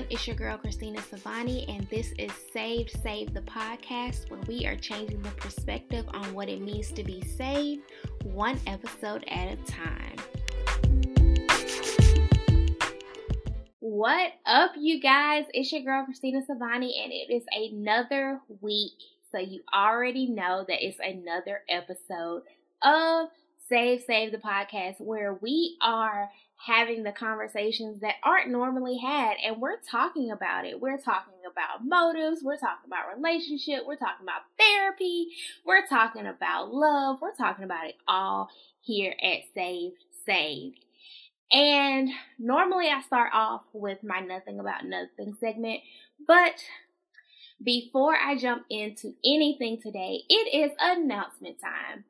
everyone. It's your girl Christina Savani, and this is Saved Save the podcast, where we are changing the perspective on what it means to be saved, one episode at a time. What up, you guys? It's your girl Christina Savani, and it is another week. So, you already know that it's another episode of Save Save the podcast, where we are having the conversations that aren't normally had and we're talking about it. We're talking about motives, we're talking about relationship, we're talking about therapy, we're talking about love, we're talking about it all here at Saved Saved. And normally I start off with my nothing about nothing segment, but before I jump into anything today, it is announcement time.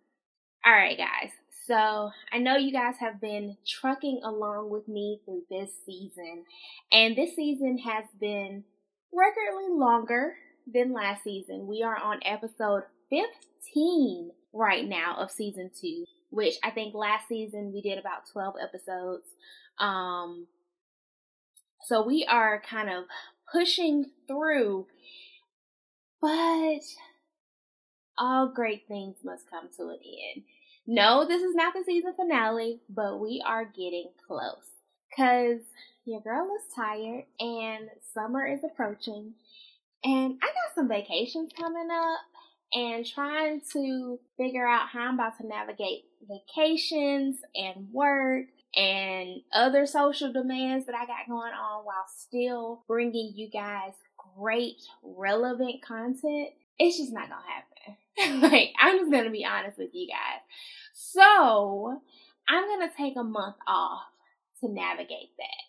All right, guys. So I know you guys have been trucking along with me through this season, and this season has been recordly longer than last season. We are on episode 15 right now of season two, which I think last season we did about 12 episodes. Um, so we are kind of pushing through, but all great things must come to an end. No, this is not the season finale, but we are getting close. Cause your girl is tired and summer is approaching and I got some vacations coming up and trying to figure out how I'm about to navigate vacations and work and other social demands that I got going on while still bringing you guys great, relevant content. It's just not gonna happen. like, I'm just gonna be honest with you guys. So I'm going to take a month off to navigate that,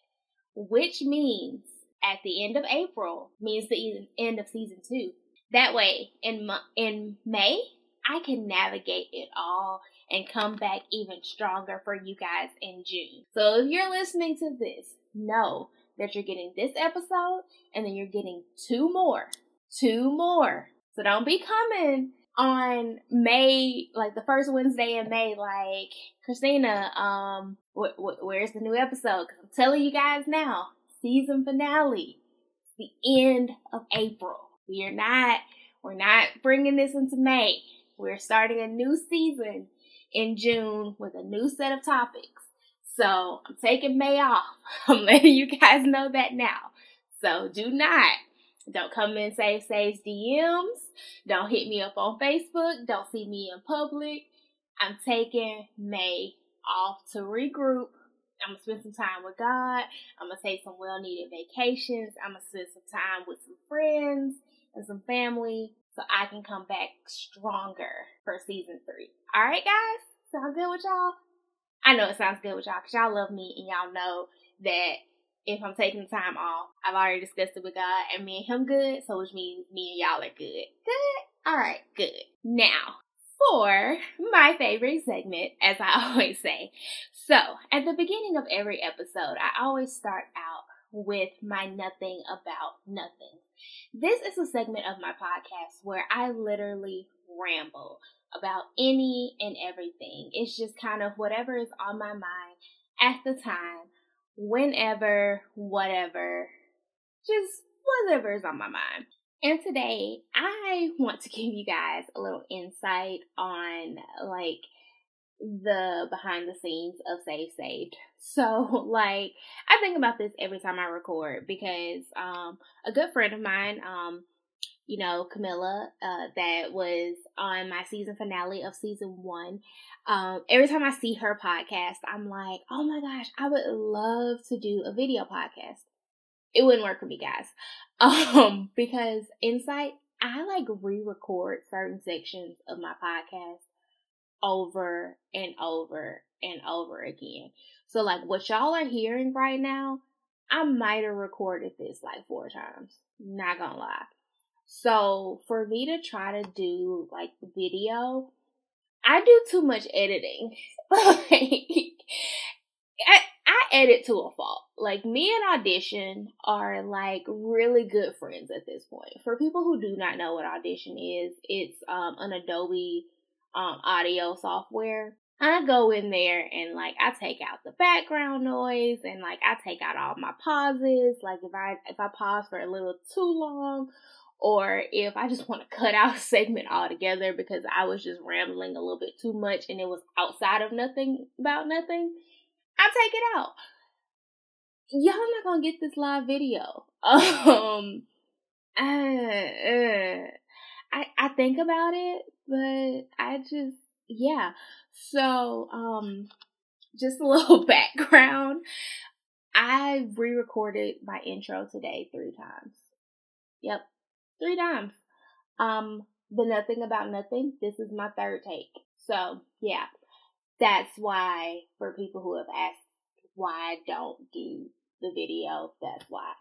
which means at the end of April means the end of season two. That way, in in May, I can navigate it all and come back even stronger for you guys in June. So if you're listening to this, know that you're getting this episode and then you're getting two more. Two more. So don't be coming on May, like the first Wednesday in May, like Christina, um, wh- wh- where's the new episode? Cause I'm telling you guys now, season finale, the end of April. We are not, we're not bringing this into May. We're starting a new season in June with a new set of topics. So I'm taking May off. I'm letting you guys know that now. So do not don't come in Save Save's DMs. Don't hit me up on Facebook. Don't see me in public. I'm taking May off to regroup. I'm gonna spend some time with God. I'm gonna take some well needed vacations. I'm gonna spend some time with some friends and some family so I can come back stronger for season three. All right, guys? Sound good with y'all? I know it sounds good with y'all because y'all love me and y'all know that if I'm taking time off, I've already discussed it with God and me and him good, so which means me and y'all are good. Good? Alright, good. Now, for my favorite segment, as I always say. So, at the beginning of every episode, I always start out with my nothing about nothing. This is a segment of my podcast where I literally ramble about any and everything. It's just kind of whatever is on my mind at the time whenever, whatever, just whatever is on my mind. And today I want to give you guys a little insight on like the behind the scenes of Save Saved. So like I think about this every time I record because um a good friend of mine, um, you know, Camilla, uh, that was on my season finale of season one. Um, every time I see her podcast, I'm like, oh my gosh, I would love to do a video podcast. It wouldn't work for me, guys. Um, because Insight, I like re-record certain sections of my podcast over and over and over again. So like what y'all are hearing right now, I might have recorded this like four times. Not gonna lie. So for me to try to do like the video, I do too much editing. like, I, I edit to a fault. Like me and Audition are like really good friends at this point. For people who do not know what Audition is, it's um, an Adobe um, audio software. I go in there and like I take out the background noise and like I take out all my pauses. Like if I if I pause for a little too long or if I just want to cut out a segment altogether because I was just rambling a little bit too much and it was outside of nothing about nothing, I take it out. Y'all not gonna get this live video. Um, uh, uh, I I think about it, but I just yeah. So um, just a little background. I re-recorded my intro today three times. Yep, three times. Um, the nothing about nothing. This is my third take. So yeah, that's why for people who have asked why I don't do the video, that's why.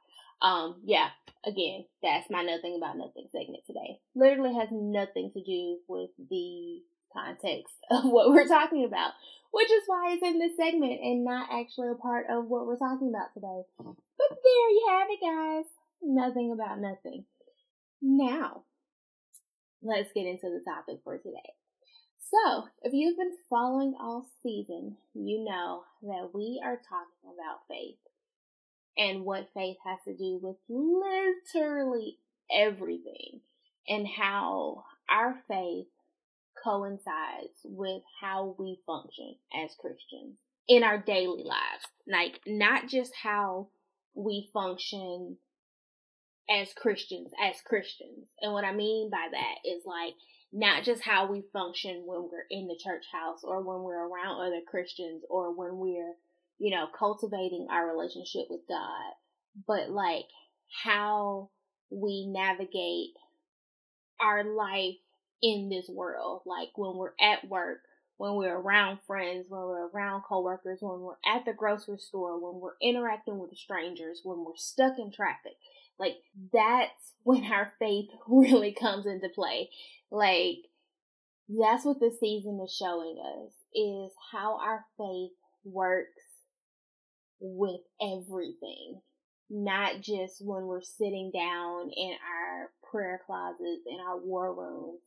Um, yeah, again, that's my nothing about nothing segment today. Literally has nothing to do with the context of what we're talking about, which is why it's in this segment and not actually a part of what we're talking about today. But there you have it, guys. Nothing about nothing. Now, let's get into the topic for today. So, if you've been following all season, you know that we are talking about faith and what faith has to do with literally everything and how our faith coincides with how we function as Christians in our daily lives. Like, not just how we function as Christians, as Christians. And what I mean by that is like, not just how we function when we're in the church house or when we're around other Christians or when we're, you know, cultivating our relationship with God, but like how we navigate our life in this world. Like when we're at work, when we're around friends, when we're around coworkers, when we're at the grocery store, when we're interacting with strangers, when we're stuck in traffic. Like that's when our faith really comes into play. Like that's what the season is showing us is how our faith works with everything. Not just when we're sitting down in our prayer closets, in our war rooms,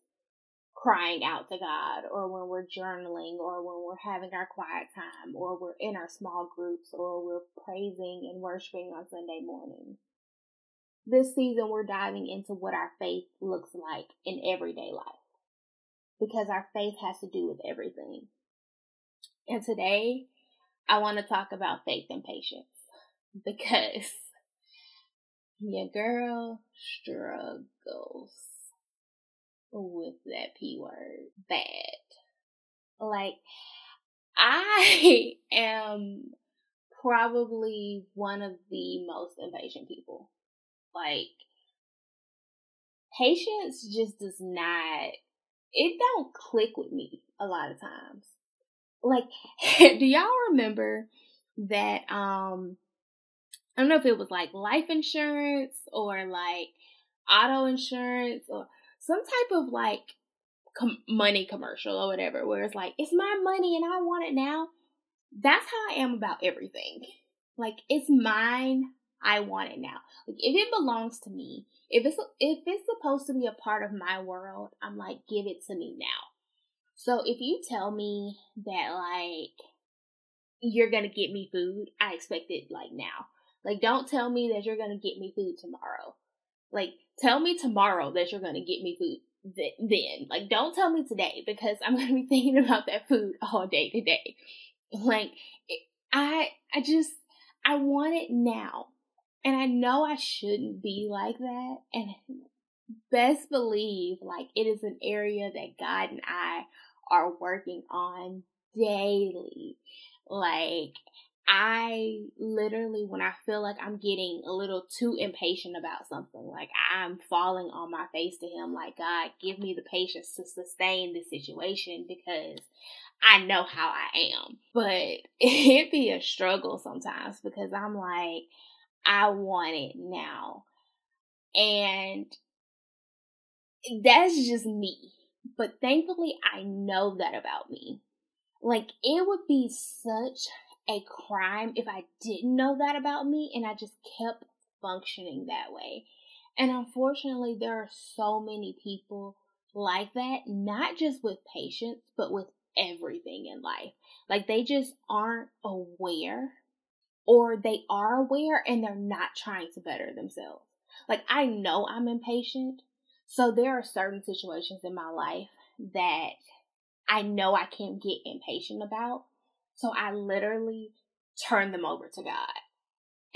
crying out to God or when we're journaling or when we're having our quiet time or we're in our small groups or we're praising and worshiping on Sunday mornings. This season we're diving into what our faith looks like in everyday life because our faith has to do with everything. And today I want to talk about faith and patience because your girl struggles with that P word bad. Like, I am probably one of the most impatient people. Like, patience just does not, it don't click with me a lot of times. Like, do y'all remember that, um, I don't know if it was like life insurance or like auto insurance or some type of like com- money commercial or whatever, where it's like, it's my money and I want it now. That's how I am about everything. Like, it's mine. I want it now. Like, if it belongs to me, if it's if it's supposed to be a part of my world, I'm like, give it to me now. So if you tell me that like you're gonna get me food, I expect it like now. Like, don't tell me that you're gonna get me food tomorrow. Like, tell me tomorrow that you're going to get me food th- then. Like, don't tell me today because I'm going to be thinking about that food all day today. Like, I, I just, I want it now. And I know I shouldn't be like that. And best believe, like, it is an area that God and I are working on daily. Like, I literally, when I feel like I'm getting a little too impatient about something, like I'm falling on my face to Him, like, God, give me the patience to sustain this situation because I know how I am. But it be a struggle sometimes because I'm like, I want it now. And that's just me. But thankfully, I know that about me. Like, it would be such a crime if I didn't know that about me and I just kept functioning that way. And unfortunately, there are so many people like that, not just with patience, but with everything in life. Like they just aren't aware or they are aware and they're not trying to better themselves. Like I know I'm impatient. So there are certain situations in my life that I know I can't get impatient about. So I literally turn them over to God.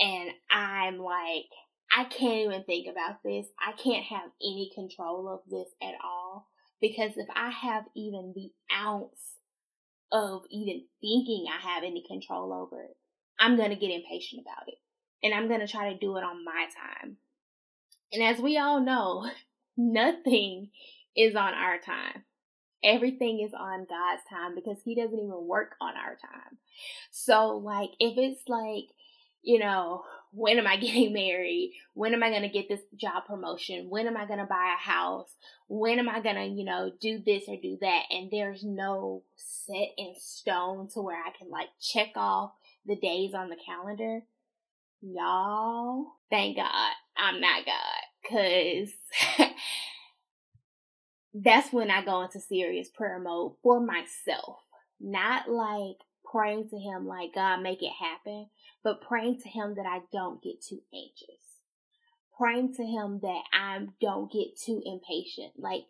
And I'm like, I can't even think about this. I can't have any control of this at all. Because if I have even the ounce of even thinking I have any control over it, I'm going to get impatient about it. And I'm going to try to do it on my time. And as we all know, nothing is on our time. Everything is on God's time because He doesn't even work on our time. So, like, if it's like, you know, when am I getting married? When am I going to get this job promotion? When am I going to buy a house? When am I going to, you know, do this or do that? And there's no set in stone to where I can like check off the days on the calendar. Y'all, thank God I'm not God. Cause that's when I go into serious prayer mode for myself. Not like praying to Him like, God, make it happen, but praying to Him that I don't get too anxious. Praying to Him that I don't get too impatient. Like,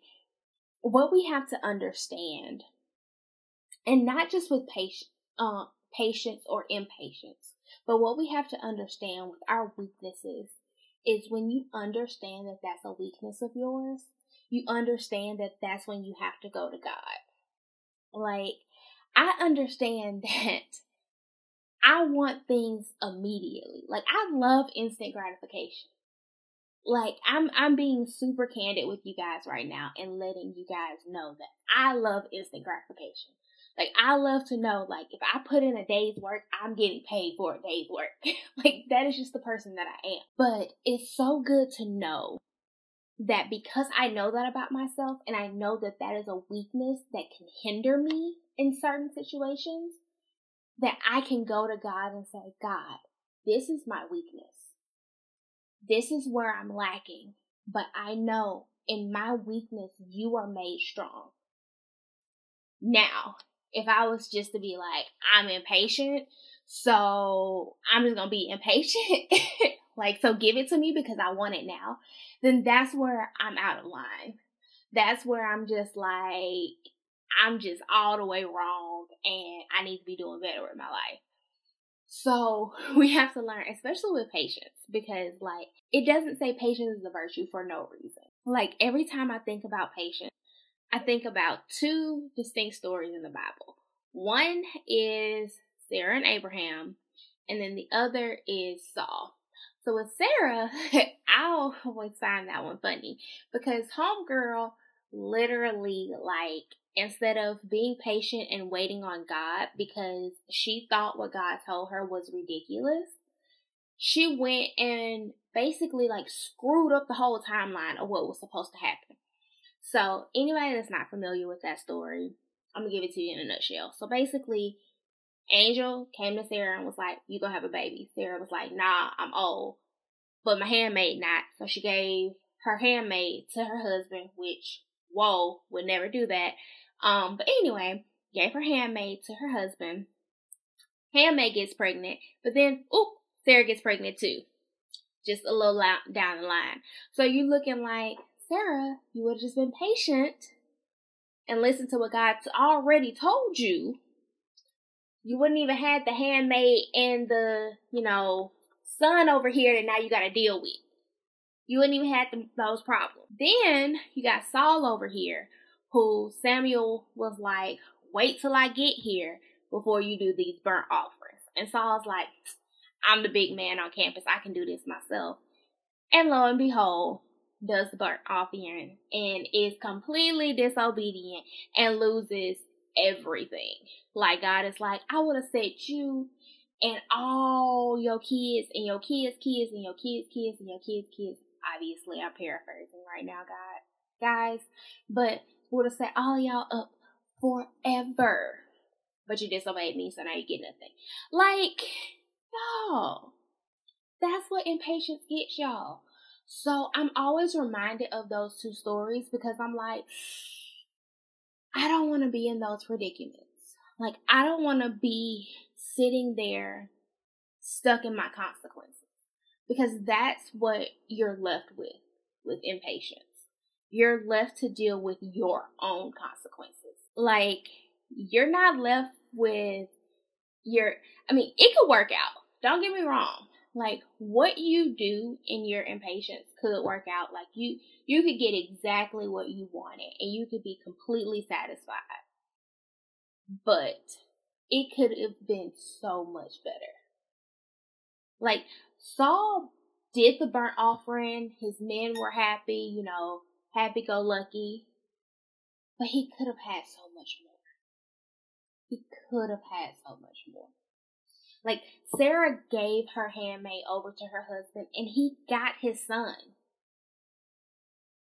what we have to understand, and not just with patience, uh, patience or impatience, but what we have to understand with our weaknesses is when you understand that that's a weakness of yours, you understand that that's when you have to go to God. Like, I understand that I want things immediately. Like, I love instant gratification. Like, I'm, I'm being super candid with you guys right now and letting you guys know that I love instant gratification. Like, I love to know, like, if I put in a day's work, I'm getting paid for a day's work. like, that is just the person that I am. But it's so good to know that because I know that about myself and I know that that is a weakness that can hinder me in certain situations, that I can go to God and say, God, this is my weakness. This is where I'm lacking. But I know in my weakness, you are made strong. Now, if I was just to be like, I'm impatient, so I'm just gonna be impatient, like, so give it to me because I want it now then that's where I'm out of line. That's where I'm just like, I'm just all the way wrong and I need to be doing better with my life. So we have to learn, especially with patience, because like it doesn't say patience is a virtue for no reason. Like every time I think about patience, I think about two distinct stories in the Bible. One is Sarah and Abraham, and then the other is Saul. So with Sarah, I always find that one funny because Homegirl literally like instead of being patient and waiting on God because she thought what God told her was ridiculous, she went and basically like screwed up the whole timeline of what was supposed to happen. So anybody that's not familiar with that story, I'm gonna give it to you in a nutshell. So basically, Angel came to Sarah and was like, You gonna have a baby. Sarah was like, Nah, I'm old. But my handmaid not. So she gave her handmaid to her husband, which whoa, would never do that. Um, but anyway, gave her handmaid to her husband. Handmaid gets pregnant, but then oop, Sarah gets pregnant too. Just a little down the line. So you're looking like Sarah, you would have just been patient and listened to what God's already told you you wouldn't even had the handmaid and the, you know, son over here that now you got to deal with. You wouldn't even have those problems. Then you got Saul over here, who Samuel was like, wait till I get here before you do these burnt offerings. And Saul's like, I'm the big man on campus. I can do this myself. And lo and behold, does the burnt offering and is completely disobedient and loses everything. Like God is like, I would have set you and all your kids and your kids' kids and your kids' kids and your kids' kids. Obviously, I'm paraphrasing right now, God, guys, but would have set all y'all up forever. But you disobeyed me, so now you get nothing. Like, y'all, that's what impatience gets y'all. So I'm always reminded of those two stories because I'm like, I don't want to be in those predicaments. Like, I don't want to be sitting there stuck in my consequences because that's what you're left with with impatience. You're left to deal with your own consequences. Like, you're not left with your, I mean, it could work out. Don't get me wrong. Like, what you do in your impatience could work out. Like, you, you could get exactly what you wanted and you could be completely satisfied. But it could have been so much better. Like, Saul did the burnt offering, his men were happy, you know, happy go lucky. But he could have had so much more. He could have had so much more. Like Sarah gave her handmaid over to her husband and he got his son.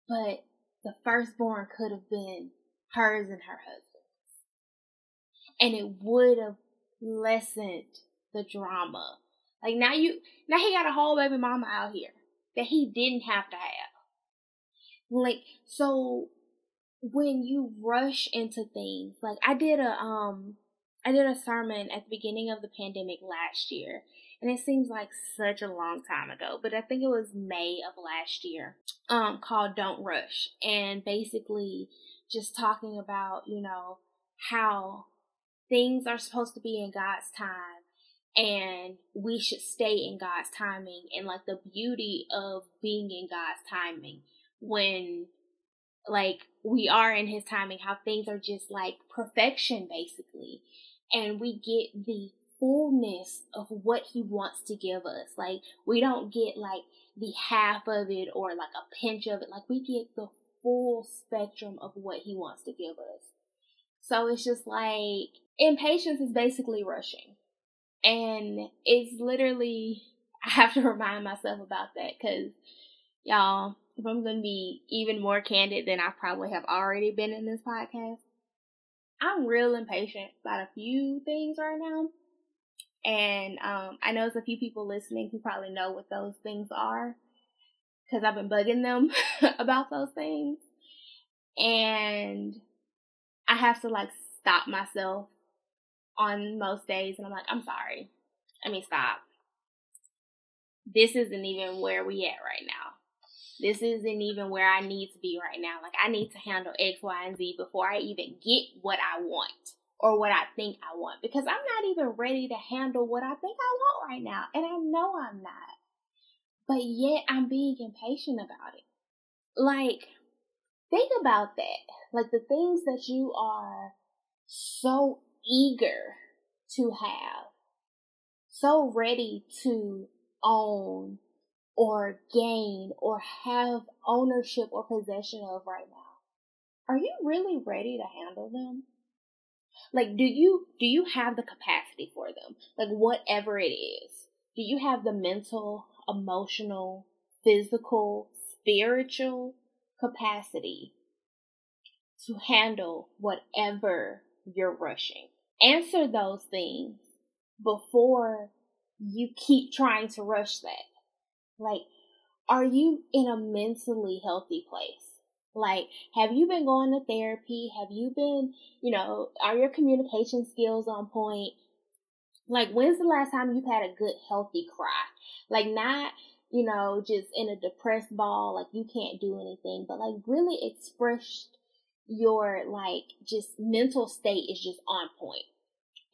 But the firstborn could have been hers and her husband's. And it would have lessened the drama. Like now you now he got a whole baby mama out here that he didn't have to have. Like so when you rush into things, like I did a um I did a sermon at the beginning of the pandemic last year, and it seems like such a long time ago, but I think it was May of last year, um, called Don't Rush, and basically just talking about, you know, how things are supposed to be in God's time and we should stay in God's timing and like the beauty of being in God's timing when like we are in his timing, how things are just like perfection basically. And we get the fullness of what he wants to give us. Like we don't get like the half of it or like a pinch of it. Like we get the full spectrum of what he wants to give us. So it's just like impatience is basically rushing. And it's literally, I have to remind myself about that because y'all, if I'm going to be even more candid than I probably have already been in this podcast, I'm real impatient about a few things right now. And um, I know there's a few people listening who probably know what those things are because I've been bugging them about those things. And I have to like stop myself on most days and I'm like, I'm sorry. I mean, stop. This isn't even where we at right now this isn't even where I need to be right now. Like I need to handle X, Y, and Z before I even get what I want or what I think I want because I'm not even ready to handle what I think I want right now. And I know I'm not. But yet I'm being impatient about it. Like, think about that. Like the things that you are so eager to have, so ready to own, or gain or have ownership or possession of right now. Are you really ready to handle them? Like, do you, do you have the capacity for them? Like, whatever it is. Do you have the mental, emotional, physical, spiritual capacity to handle whatever you're rushing? Answer those things before you keep trying to rush that. Like, are you in a mentally healthy place? Like, have you been going to therapy? Have you been, you know, are your communication skills on point? Like, when's the last time you've had a good, healthy cry? Like, not, you know, just in a depressed ball, like you can't do anything, but like really expressed your, like, just mental state is just on point.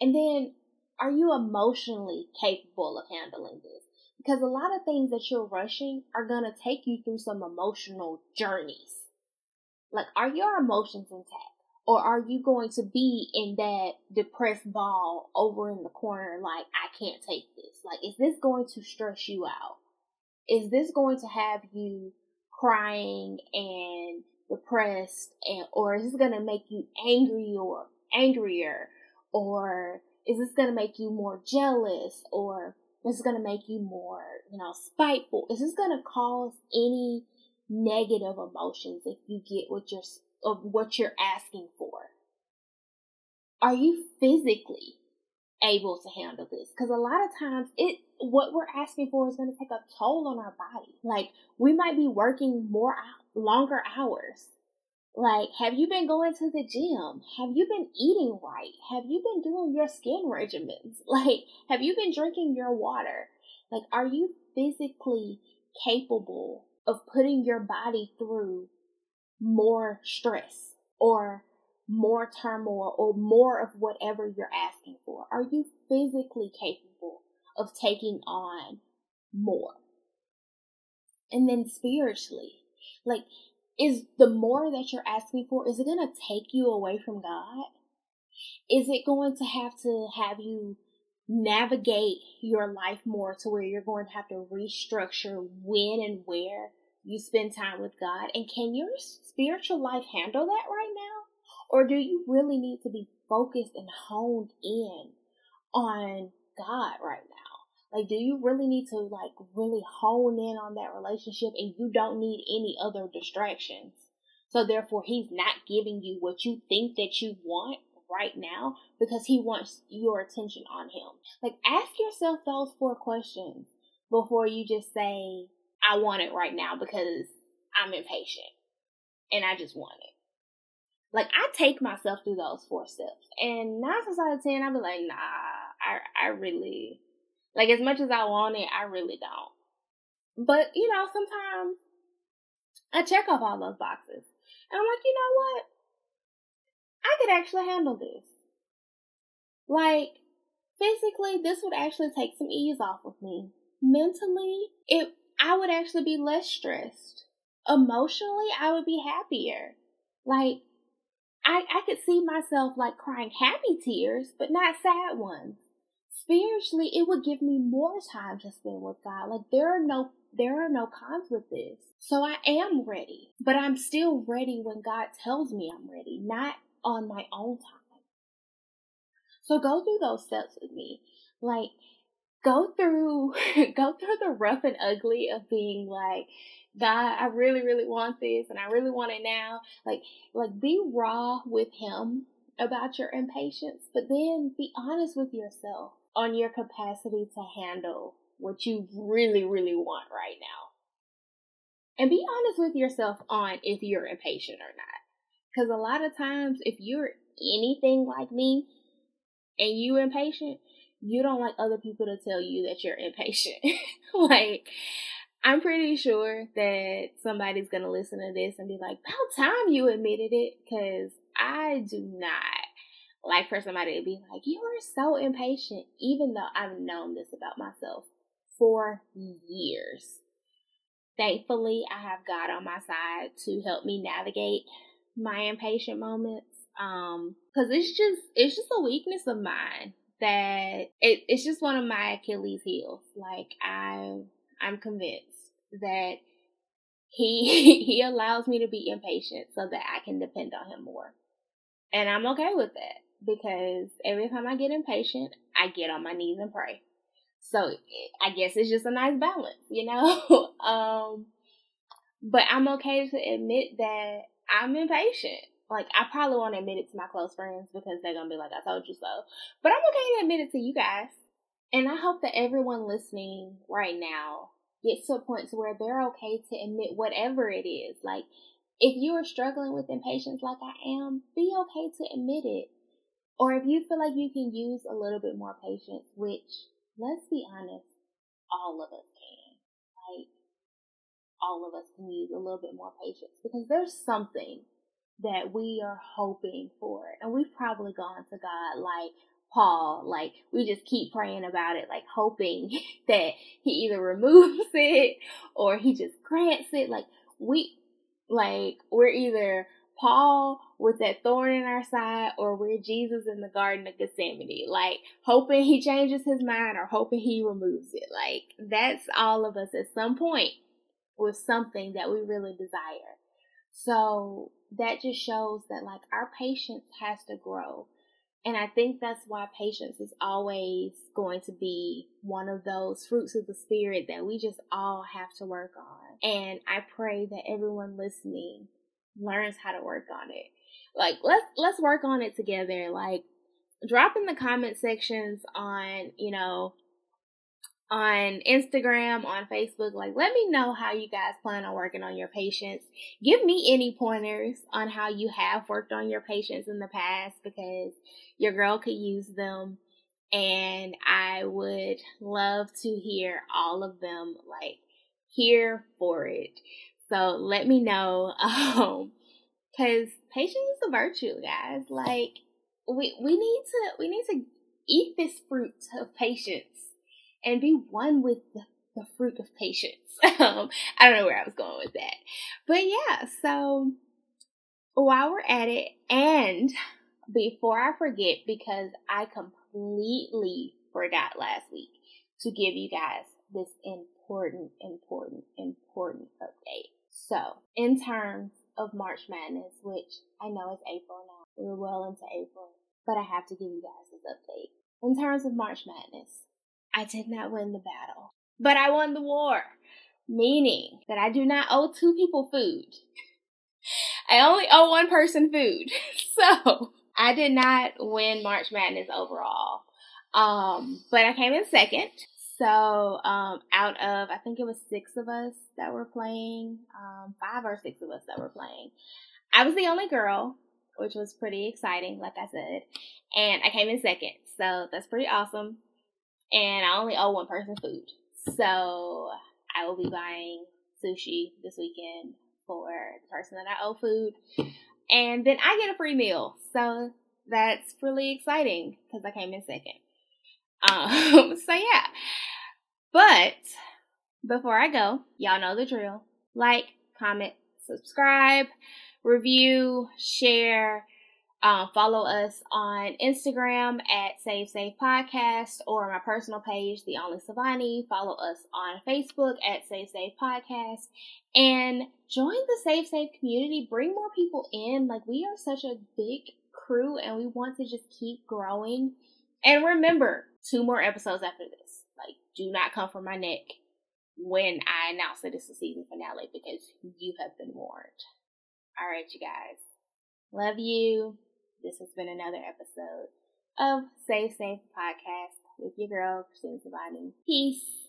And then, are you emotionally capable of handling this? Because a lot of things that you're rushing are going to take you through some emotional journeys. Like, are your emotions intact? Or are you going to be in that depressed ball over in the corner like, I can't take this? Like, is this going to stress you out? Is this going to have you crying and depressed and, or is this to make you angry or angrier? Or is this to make you more jealous or this is going to make you more, you know, spiteful. Is this going to cause any negative emotions if you get what you're, of what you're asking for? Are you physically able to handle this? Because a lot of times it, what we're asking for is going to take a toll on our body. Like we might be working more, longer hours Like, have you been going to the gym? Have you been eating right? Have you been doing your skin regimens? Like, have you been drinking your water? Like, are you physically capable of putting your body through more stress or more turmoil or more of whatever you're asking for? Are you physically capable of taking on more? And then spiritually, like, is the more that you're asking for, is it going to take you away from God? Is it going to have to have you navigate your life more to where you're going to have to restructure when and where you spend time with God? And can your spiritual life handle that right now? Or do you really need to be focused and honed in on God right now? Like, do you really need to like really hone in on that relationship and you don't need any other distractions? So therefore, he's not giving you what you think that you want right now because he wants your attention on him. Like, ask yourself those four questions before you just say, I want it right now because I'm impatient and I just want it. Like, I take myself through those four steps and nine times out of ten, I'll be like, nah, I, I really, like as much as I want it, I really don't. But you know, sometimes I check off all those boxes. And I'm like, you know what? I could actually handle this. Like, physically, this would actually take some ease off of me. Mentally, it I would actually be less stressed. Emotionally, I would be happier. Like, I, I could see myself like crying happy tears, but not sad ones spiritually it would give me more time to spend with God. Like there are no there are no cons with this. So I am ready, but I'm still ready when God tells me I'm ready, not on my own time. So go through those steps with me. Like go through go through the rough and ugly of being like God, I really, really want this and I really want it now. Like, like be raw with him about your impatience, but then be honest with yourself on your capacity to handle what you really, really want right now. And be honest with yourself on if you're impatient or not. Because a lot of times, if you're anything like me and you're impatient, you don't like other people to tell you that you're impatient. like, I'm pretty sure that somebody's to listen to this and be like, about time you admitted it. Because I do not like for somebody to be like, you are so impatient, even though I've known this about myself for years. Thankfully, I have God on my side to help me navigate my impatient moments. Um, cause it's just, it's just a weakness of mine that it, it's just one of my Achilles heels. Like I, I'm convinced that he, he allows me to be impatient so that I can depend on him more. And I'm okay with that because every time I get impatient, I get on my knees and pray. So I guess it's just a nice balance, you know? um, but I'm okay to admit that I'm impatient. Like, I probably won't admit it to my close friends because they're going to be like, I told you so. But I'm okay to admit it to you guys. And I hope that everyone listening right now gets to a point to where they're okay to admit whatever it is. Like, if you are struggling with impatience like I am, be okay to admit it. Or if you feel like you can use a little bit more patience, which, let's be honest, all of us can. Like, all of us can use a little bit more patience because there's something that we are hoping for. And we've probably gone to God like Paul, like we just keep praying about it, like hoping that he either removes it or he just grants it. Like we, like we're either Paul with that thorn in our side or we're Jesus in the Garden of Gethsemane, like hoping he changes his mind or hoping he removes it. Like that's all of us at some point with something that we really desire. So that just shows that like our patience has to grow. And I think that's why patience is always going to be one of those fruits of the spirit that we just all have to work on. And I pray that everyone listening learns how to work on it. Like let's let's work on it together. Like drop in the comment sections on, you know, on Instagram, on Facebook. Like, let me know how you guys plan on working on your patience. Give me any pointers on how you have worked on your patience in the past because your girl could use them. And I would love to hear all of them, like, here for it. So let me know. Um, cause patience is a virtue, guys. Like, we, we need to, we need to eat this fruit of patience and be one with the, the fruit of patience. um, I don't know where I was going with that. But yeah, so while we're at it, and before I forget, because I completely forgot last week to give you guys this important, important, important update. So, in terms of March Madness, which I know is April now, we're well into April, but I have to give you guys this update. In terms of March Madness, I did not win the battle, but I won the war, meaning that I do not owe two people food. I only owe one person food. So I did not win March Madness overall. Um, but I came in second. So, um, out of, I think it was six of us that were playing, um, five or six of us that were playing. I was the only girl, which was pretty exciting, like I said. And I came in second. So that's pretty awesome and I only owe one person food. So I will be buying sushi this weekend for the person that I owe food. And then I get a free meal. So that's really exciting because I came in second. Um, so yeah. But before I go, y'all know the drill. Like, comment, subscribe, review, share, um, follow us on Instagram at Save Safe Podcast or my personal page, The Only Savani. Follow us on Facebook at Save Safe Podcast and join the Save Safe community. Bring more people in. Like we are such a big crew and we want to just keep growing. And remember, two more episodes after this. Like, do not come for my neck when I announce that it's the season finale because you have been warned. All right, you guys. Love you. This has been another episode of Safe Safe Podcast with your girl, Christina Savani. Peace.